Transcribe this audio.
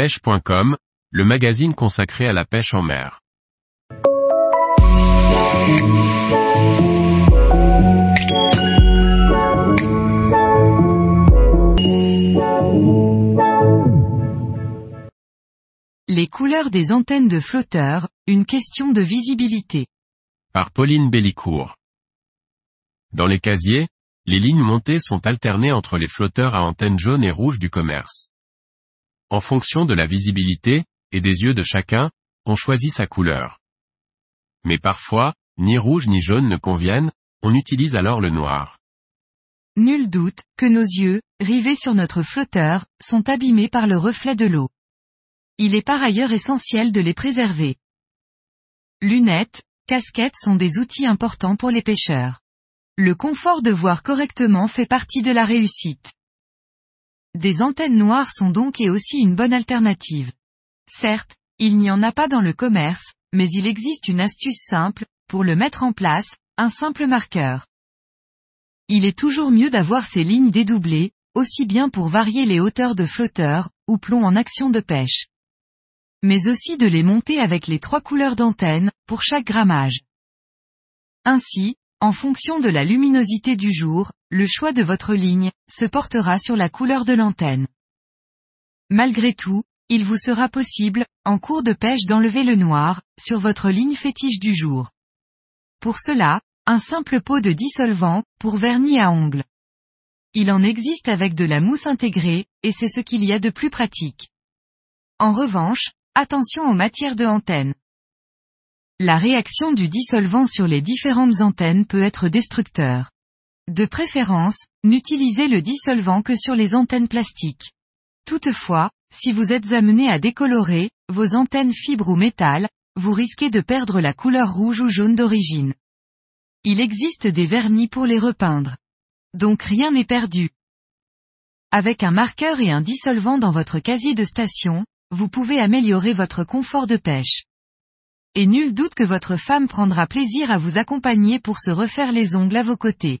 pêche.com, le magazine consacré à la pêche en mer. Les couleurs des antennes de flotteurs, une question de visibilité. Par Pauline Bellicourt. Dans les casiers, les lignes montées sont alternées entre les flotteurs à antennes jaunes et rouges du commerce. En fonction de la visibilité, et des yeux de chacun, on choisit sa couleur. Mais parfois, ni rouge ni jaune ne conviennent, on utilise alors le noir. Nul doute que nos yeux, rivés sur notre flotteur, sont abîmés par le reflet de l'eau. Il est par ailleurs essentiel de les préserver. Lunettes, casquettes sont des outils importants pour les pêcheurs. Le confort de voir correctement fait partie de la réussite. Des antennes noires sont donc et aussi une bonne alternative. Certes, il n'y en a pas dans le commerce, mais il existe une astuce simple, pour le mettre en place, un simple marqueur. Il est toujours mieux d'avoir ces lignes dédoublées, aussi bien pour varier les hauteurs de flotteurs, ou plomb en action de pêche. Mais aussi de les monter avec les trois couleurs d'antenne, pour chaque grammage. Ainsi, en fonction de la luminosité du jour, le choix de votre ligne, se portera sur la couleur de l'antenne. Malgré tout, il vous sera possible, en cours de pêche d'enlever le noir, sur votre ligne fétiche du jour. Pour cela, un simple pot de dissolvant, pour vernis à ongles. Il en existe avec de la mousse intégrée, et c'est ce qu'il y a de plus pratique. En revanche, attention aux matières de antenne. La réaction du dissolvant sur les différentes antennes peut être destructeur. De préférence, n'utilisez le dissolvant que sur les antennes plastiques. Toutefois, si vous êtes amené à décolorer, vos antennes fibres ou métal, vous risquez de perdre la couleur rouge ou jaune d'origine. Il existe des vernis pour les repeindre. Donc rien n'est perdu. Avec un marqueur et un dissolvant dans votre casier de station, vous pouvez améliorer votre confort de pêche. Et nul doute que votre femme prendra plaisir à vous accompagner pour se refaire les ongles à vos côtés.